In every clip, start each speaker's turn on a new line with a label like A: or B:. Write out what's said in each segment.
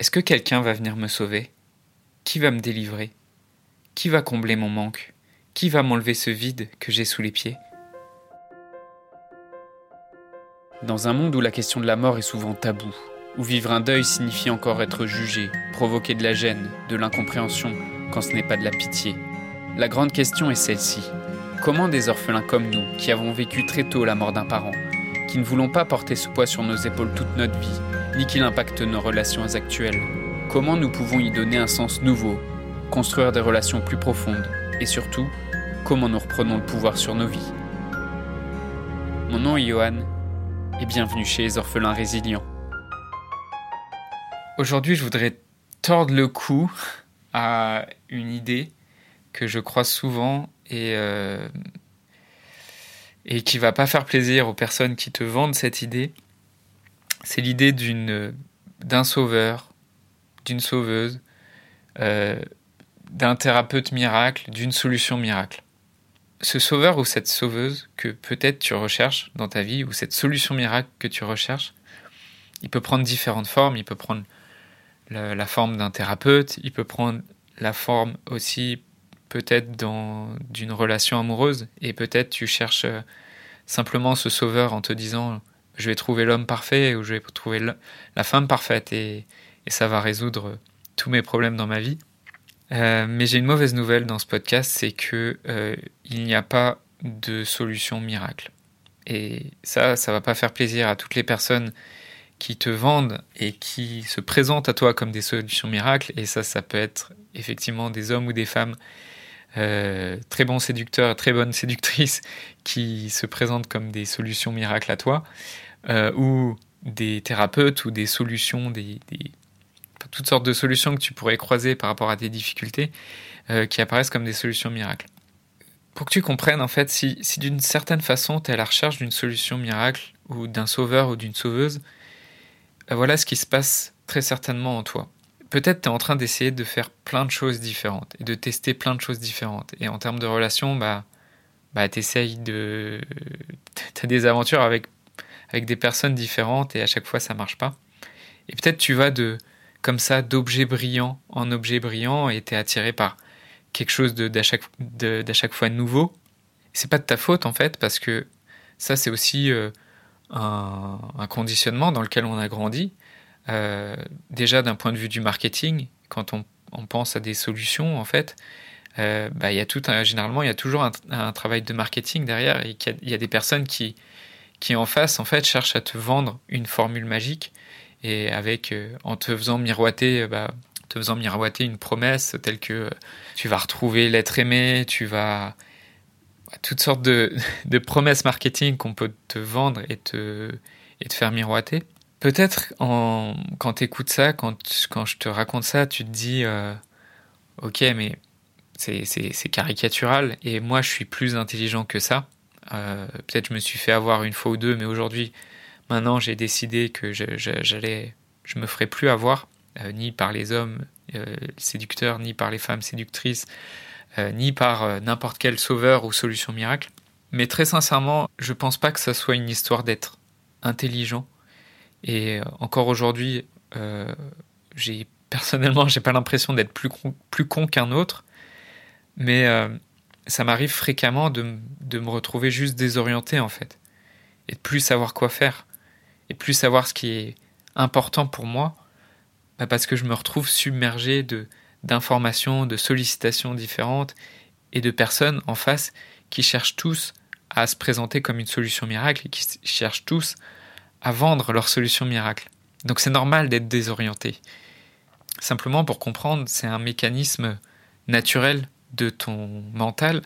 A: Est-ce que quelqu'un va venir me sauver? Qui va me délivrer? Qui va combler mon manque? Qui va m'enlever ce vide que j'ai sous les pieds? Dans un monde où la question de la mort est souvent taboue, où vivre un deuil signifie encore être jugé, provoquer de la gêne, de l'incompréhension, quand ce n'est pas de la pitié, la grande question est celle-ci. Comment des orphelins comme nous, qui avons vécu très tôt la mort d'un parent, qui ne voulons pas porter ce poids sur nos épaules toute notre vie, ni qu'il impacte nos relations actuelles. Comment nous pouvons y donner un sens nouveau, construire des relations plus profondes, et surtout, comment nous reprenons le pouvoir sur nos vies? Mon nom est Johan, et bienvenue chez les orphelins résilients. Aujourd'hui, je voudrais tordre le cou à une idée que je crois souvent et, euh, et qui va pas faire plaisir aux personnes qui te vendent cette idée, c'est l'idée d'un sauveur, d'une sauveuse, euh, d'un thérapeute miracle, d'une solution miracle. Ce sauveur ou cette sauveuse que peut-être tu recherches dans ta vie, ou cette solution miracle que tu recherches, il peut prendre différentes formes. Il peut prendre la forme d'un thérapeute, il peut prendre la forme aussi peut-être dans d'une relation amoureuse et peut-être tu cherches euh, simplement ce sauveur en te disant je vais trouver l'homme parfait ou je vais trouver la femme parfaite et, ça va résoudre tous mes problèmes dans ma vie. Euh, mais j'ai une mauvaise nouvelle dans ce podcast, c'est que euh, il n'y a pas de solution miracle. Et ça, ça va pas faire plaisir à toutes les personnes qui te vendent et qui se présentent à toi comme des solutions miracles. Et ça, ça peut être effectivement des hommes ou des femmes euh, très bons séducteurs, très bonnes séductrices qui se présentent comme des solutions miracles à toi, euh, ou des thérapeutes ou des solutions, toutes sortes de solutions que tu pourrais croiser par rapport à tes difficultés euh, qui apparaissent comme des solutions miracles. Pour que tu comprennes, en fait, si, si d'une certaine façon tu es à la recherche d'une solution miracle ou d'un sauveur ou d'une sauveuse, voilà ce qui se passe très certainement en toi peut-être tu es en train d'essayer de faire plein de choses différentes et de tester plein de choses différentes. Et en termes de relations, bah, bah tu essayes de. Tu as des aventures avec, avec des personnes différentes et à chaque fois ça marche pas. Et peut-être tu vas de comme ça d'objet brillant en objet brillant et tu es attiré par quelque chose d'à chaque, chaque fois nouveau. C'est pas de ta faute en fait parce que ça c'est aussi euh, un, un, conditionnement dans lequel on a grandi. Euh, déjà d'un point de vue du marketing, quand on, pense à des solutions, en fait, euh, bah, y a tout généralement, il y a toujours un, travail de marketing derrière et il y, a des personnes qui, qui en face, en fait, cherchent à te vendre une formule magique et avec, euh, en te faisant miroiter, bah, te faisant miroiter une promesse telle que tu vas retrouver l'être aimé, tu vas toutes sortes de, de promesses marketing qu'on peut te vendre et te, et te faire miroiter. Peut-être quand tu écoutes ça, quand, quand je te raconte ça, tu te dis euh, Ok, mais c'est caricatural et moi je suis plus intelligent que ça. Euh, Peut-être je me suis fait avoir une fois ou deux, mais aujourd'hui, maintenant j'ai décidé que j'allais, je me ferai plus avoir, euh, ni par les hommes séducteurs, ni par les femmes séductrices, ni par n'importe quel sauveur ou solution miracle. Mais très sincèrement, je pense pas que ça soit une histoire d'être intelligent et euh, encore aujourd'hui, euh, j'ai personnellement, j'ai pas l'impression d'être plus con, plus con qu'un autre, mais euh, ça m'arrive fréquemment de, de, me retrouver juste désorienté en fait, et de plus savoir quoi faire, et plus savoir ce qui est important pour moi, bah parce que je me retrouve submergé de d'informations, de sollicitations différentes et de personnes en face qui cherchent tous à se présenter comme une solution miracle et qui cherchent tous à vendre leur solution miracle. Donc c'est normal d'être désorienté. Simplement pour comprendre, c'est un mécanisme naturel de ton mental.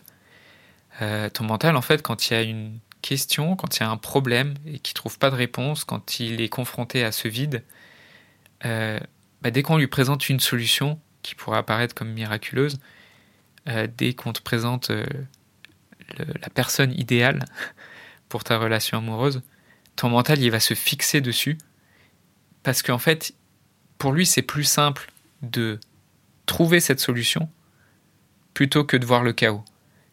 A: Euh, ton mental, en fait, quand il y a une question, quand il y a un problème et qu'il ne trouve pas de réponse, quand il est confronté à ce vide, euh, bah, dès qu'on lui présente une solution qui pourrait apparaître comme miraculeuse, euh, dès qu'on te présente la personne idéale pour ta relation amoureuse, ton mental il va se fixer dessus parce qu'en fait, pour lui, c'est plus simple de trouver cette solution plutôt que de voir le chaos.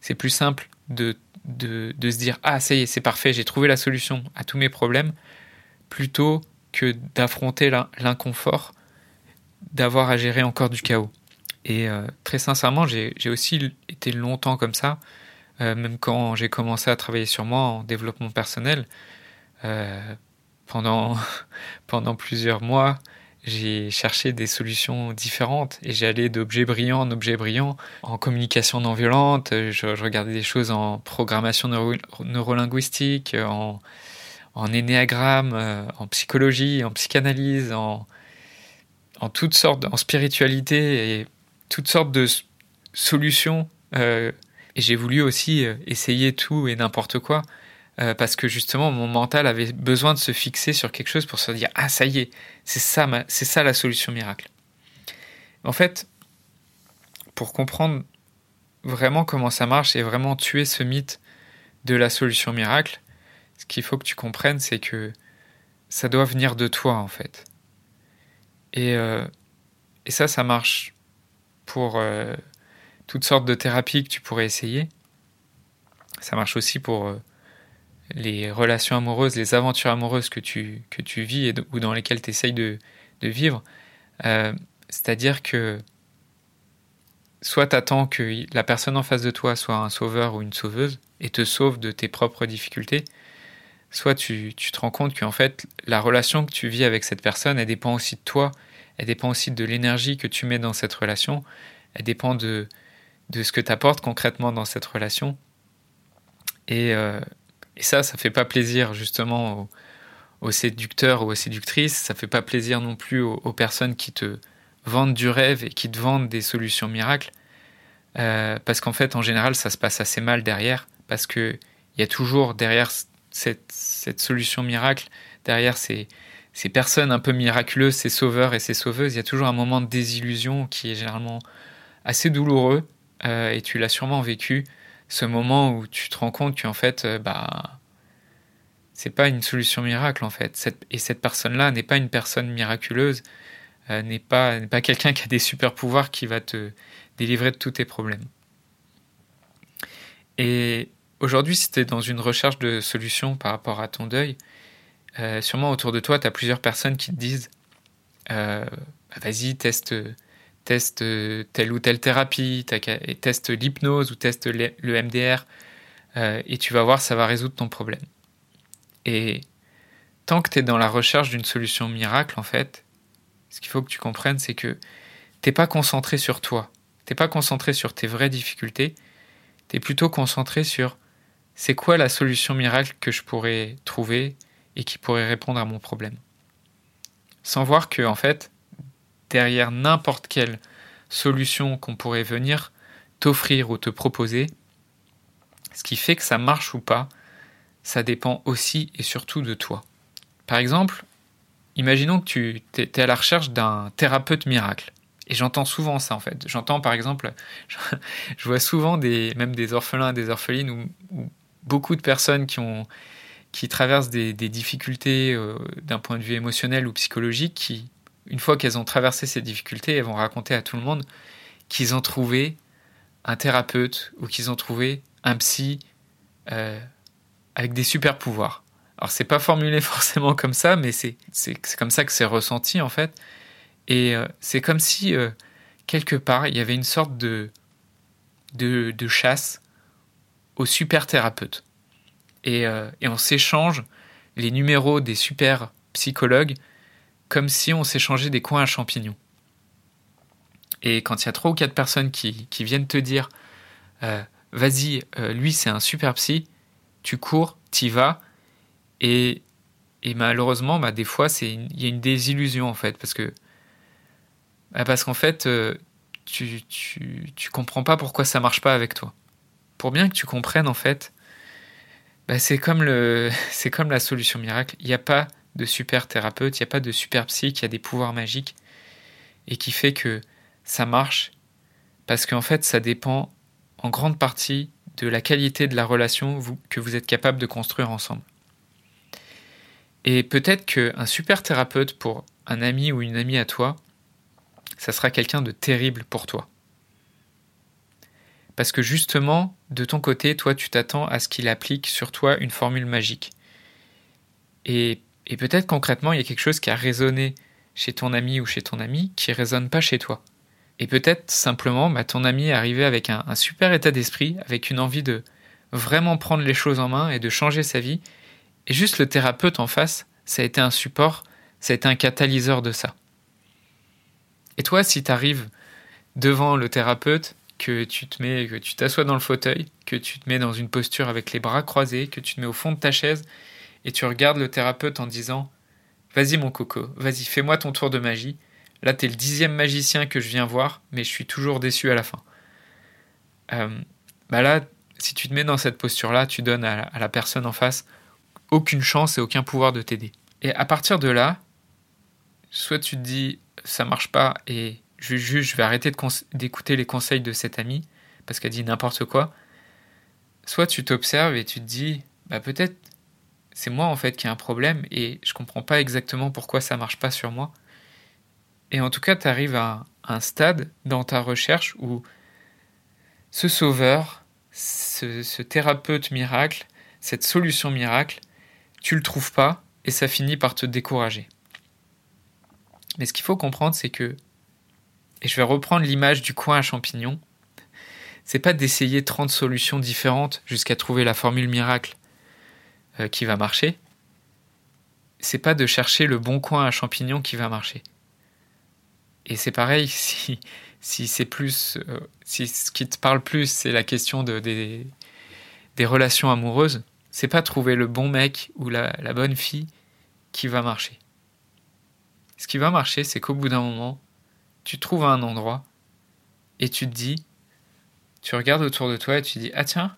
A: C'est plus simple de, de, se dire Ah, ça y est, c'est parfait, j'ai trouvé la solution à tous mes problèmes, plutôt que d'affronter l'inconfort d'avoir à gérer encore du chaos. Et euh, très sincèrement, j'ai aussi été longtemps comme ça, euh, même quand j'ai commencé à travailler sur moi en développement personnel. Euh, pendant, pendant plusieurs mois, j'ai cherché des solutions différentes et allé d'objet brillant en objet brillant, en communication non violente, je, regardais des choses en programmation neuro, neurolinguistique, en, en énéagramme, en psychologie, en psychanalyse, en, en toutes sortes, en spiritualité et toutes sortes de solutions. Euh, j'ai voulu aussi euh, essayer tout et n'importe quoi euh, parce que justement mon mental avait besoin de se fixer sur quelque chose pour se dire ah ça y est, c'est ça, c'est ça la solution miracle. En fait, pour comprendre vraiment comment ça marche et vraiment tuer ce mythe de la solution miracle, ce qu'il faut que tu comprennes, c'est que ça doit venir de toi en fait. Et, euh, ça, ça marche pour euh, toutes sortes de thérapies que tu pourrais essayer. Ça marche aussi pour les relations amoureuses, les aventures amoureuses que tu, que tu vis et ou dans lesquelles tu essayes de, de vivre. C'est-à-dire que soit tu attends que la personne en face de toi soit un sauveur ou une sauveuse et te sauve de tes propres difficultés, soit tu, te rends compte qu'en fait, la relation que tu vis avec cette personne, elle dépend aussi de toi, elle dépend aussi de l'énergie que tu mets dans cette relation, elle dépend de, de ce que tu apportes concrètement dans cette relation. Et, euh, et, ça, ça fait pas plaisir justement aux, séducteurs ou aux séductrices, ça fait pas plaisir non plus aux, personnes qui te vendent du rêve et qui te vendent des solutions miracles. Euh, parce qu'en fait, en général, ça se passe assez mal derrière, parce qu'il y a toujours derrière cette, solution miracle, derrière ces, ces personnes un peu miraculeuses, ces sauveurs et ces sauveuses, il y a toujours un moment de désillusion qui est généralement assez douloureux, euh, et tu l'as sûrement vécu, ce moment où tu te rends compte qu'en fait, euh, bah, c'est pas une solution miracle en fait. Et cette personne-là n'est pas une personne miraculeuse, euh, n'est pas, pas quelqu'un qui a des super pouvoirs qui va te délivrer de tous tes problèmes. Et Aujourd'hui, si tu es dans une recherche de solutions par rapport à ton deuil, euh, sûrement autour de toi, tu as plusieurs personnes qui te disent bah, vas-y, teste, teste telle ou telle thérapie, teste l'hypnose ou teste le MDR, euh, et tu vas voir, ça va résoudre ton problème. Et tant que tu es dans la recherche d'une solution miracle, en fait, ce qu'il faut que tu comprennes, c'est que t'es pas concentré sur toi, t'es pas concentré sur tes vraies difficultés, tu es plutôt concentré sur c'est quoi la solution miracle que je pourrais trouver et qui pourrait répondre à mon problème. Sans voir que, en fait, derrière n'importe quelle solution qu'on pourrait venir t'offrir ou te proposer, ce qui fait que ça marche ou pas, ça dépend aussi et surtout de toi. Par exemple, imaginons que tu es à la recherche d'un thérapeute miracle. Et j'entends souvent ça en fait. J'entends par exemple, je vois souvent des, même des orphelins et des orphelines où beaucoup de personnes qui, ont, qui traversent des, difficultés euh, d'un point de vue émotionnel ou psychologique, qui, une fois qu'elles ont traversé ces difficultés, elles vont raconter à tout le monde qu'ils ont trouvé un thérapeute ou qu'ils ont trouvé un psy euh, avec des super pouvoirs. Alors c'est pas formulé forcément comme ça, mais c'est comme ça que c'est ressenti en fait. Et euh, c'est comme si quelque part il y avait une sorte de, de, de chasse au super thérapeute. Euh, et, on s'échange les numéros des super psychologues comme si on s'échangeait des coins à champignons. Et quand il y a trois ou quatre personnes qui, viennent te dire euh, vas-y, euh, lui c'est un super psy, tu cours, t'y vas, et, malheureusement, bah, des fois, il y a une désillusion en fait, parce bah, qu'en fait, tu, tu, tu comprends pas pourquoi ça marche pas avec toi pour bien que tu comprennes en fait, bah, c'est comme, comme la solution miracle. Il n'y a pas de super thérapeute, il n'y a pas de super psy qui a des pouvoirs magiques et qui fait que ça marche parce qu'en fait ça dépend en grande partie de la qualité de la relation que vous êtes capable de construire ensemble. Et peut-être qu'un super thérapeute pour un ami ou une amie à toi, ça sera quelqu'un de terrible pour toi. Parce que justement, de ton côté, toi, tu t'attends à ce qu'il applique sur toi une formule magique. Et, peut-être concrètement, il y a quelque chose qui a résonné chez ton ami ou chez ton ami qui résonne pas chez toi. Et peut-être simplement, bah, ton ami est arrivé avec un, super état d'esprit, avec une envie de vraiment prendre les choses en main et de changer sa vie. Et juste le thérapeute en face, ça a été un support, ça a été un catalyseur de ça. Et toi, si tu arrives devant le thérapeute, que tu te mets, que tu t'assois dans le fauteuil, que tu te mets dans une posture avec les bras croisés, que tu te mets au fond de ta chaise et tu regardes le thérapeute en disant Vas-y mon coco, vas-y, fais-moi ton tour de magie, Là, t'es le dixième magicien que je viens voir, mais je suis toujours déçu à la fin. Euh, bah là, si tu te mets dans cette posture-là, tu donnes à la, personne en face aucune chance et aucun pouvoir de t'aider. Et à partir de là, soit tu te dis ça marche pas et je, je vais arrêter d'écouter les conseils de cette amie parce qu'elle dit n'importe quoi. Soit tu t'observes et tu te dis bah peut-être c'est moi en fait qui ai un problème et je comprends pas exactement pourquoi ça marche pas sur moi. Et en tout cas, tu arrives à un stade dans ta recherche où ce sauveur, ce, thérapeute miracle, cette solution miracle, tu le trouves pas et ça finit par te décourager. Mais ce qu'il faut comprendre, c'est que, et je vais reprendre l'image du coin à champignons, c'est pas d'essayer 30 solutions différentes jusqu'à trouver la formule miracle euh, qui va marcher. C'est pas de chercher le bon coin à champignons qui va marcher. Et c'est pareil, si, si c'est plus, euh, si ce qui te parle plus, c'est la question de, des, des relations amoureuses, c'est pas trouver le bon mec ou la, la bonne fille qui va marcher. Ce qui va marcher, c'est qu'au bout d'un moment, tu trouves un endroit et tu te dis, tu regardes autour de toi et tu te dis, ah tiens,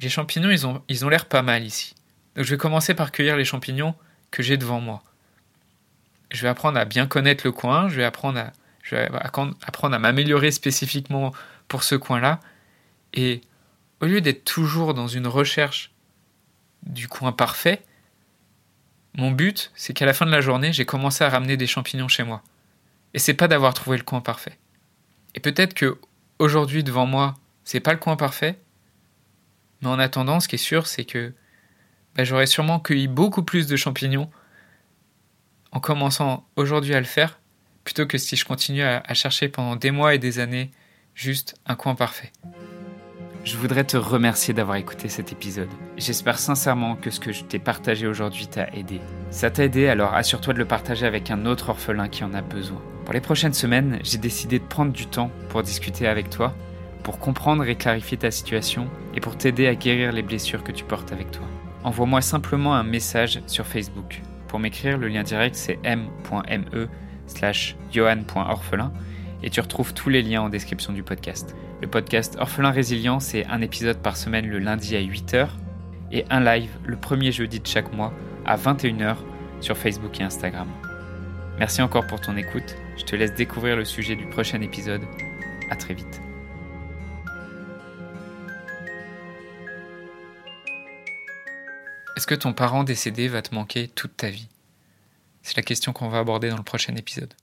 A: les champignons, ils ont ils ont l'air pas mal ici. Donc je vais commencer par cueillir les champignons que j'ai devant moi je vais apprendre à bien connaître le coin, je vais apprendre à, apprendre à m'améliorer spécifiquement pour ce coin-là. Et au lieu d'être toujours dans une recherche du coin parfait, mon but, c'est qu'à la fin de la journée, j'ai commencé à ramener des champignons chez moi. Et c'est pas d'avoir trouvé le coin parfait. Et peut-être que aujourd'hui devant moi, c'est pas le coin parfait, mais en attendant, ce qui est sûr, c'est que bah, j'aurais sûrement cueilli beaucoup plus de champignons en commençant aujourd'hui à le faire, plutôt que si je continue à, chercher pendant des mois et des années juste un coin parfait. Je voudrais te remercier d'avoir écouté cet épisode. J'espère sincèrement que ce que je t'ai partagé aujourd'hui t'a aidé. Ça t'a aidé, alors assure-toi de le partager avec un autre orphelin qui en a besoin. Pour les prochaines semaines, j'ai décidé de prendre du temps pour discuter avec toi, pour comprendre et clarifier ta situation et pour t'aider à guérir les blessures que tu portes avec toi. Envoie-moi simplement un message sur Facebook. Pour m'écrire, le lien direct c'est m.me slash johan.orphelin et tu retrouves tous les liens en description du podcast. Le podcast Orphelin Résilient, c'est un épisode par semaine le lundi à 8h et un live le premier jeudi de chaque mois à 21h sur Facebook et Instagram. Merci encore pour ton écoute. Je te laisse découvrir le sujet du prochain épisode. À très vite. Est-ce que ton parent décédé va te manquer toute ta vie? C'est la question qu'on va aborder dans le prochain épisode.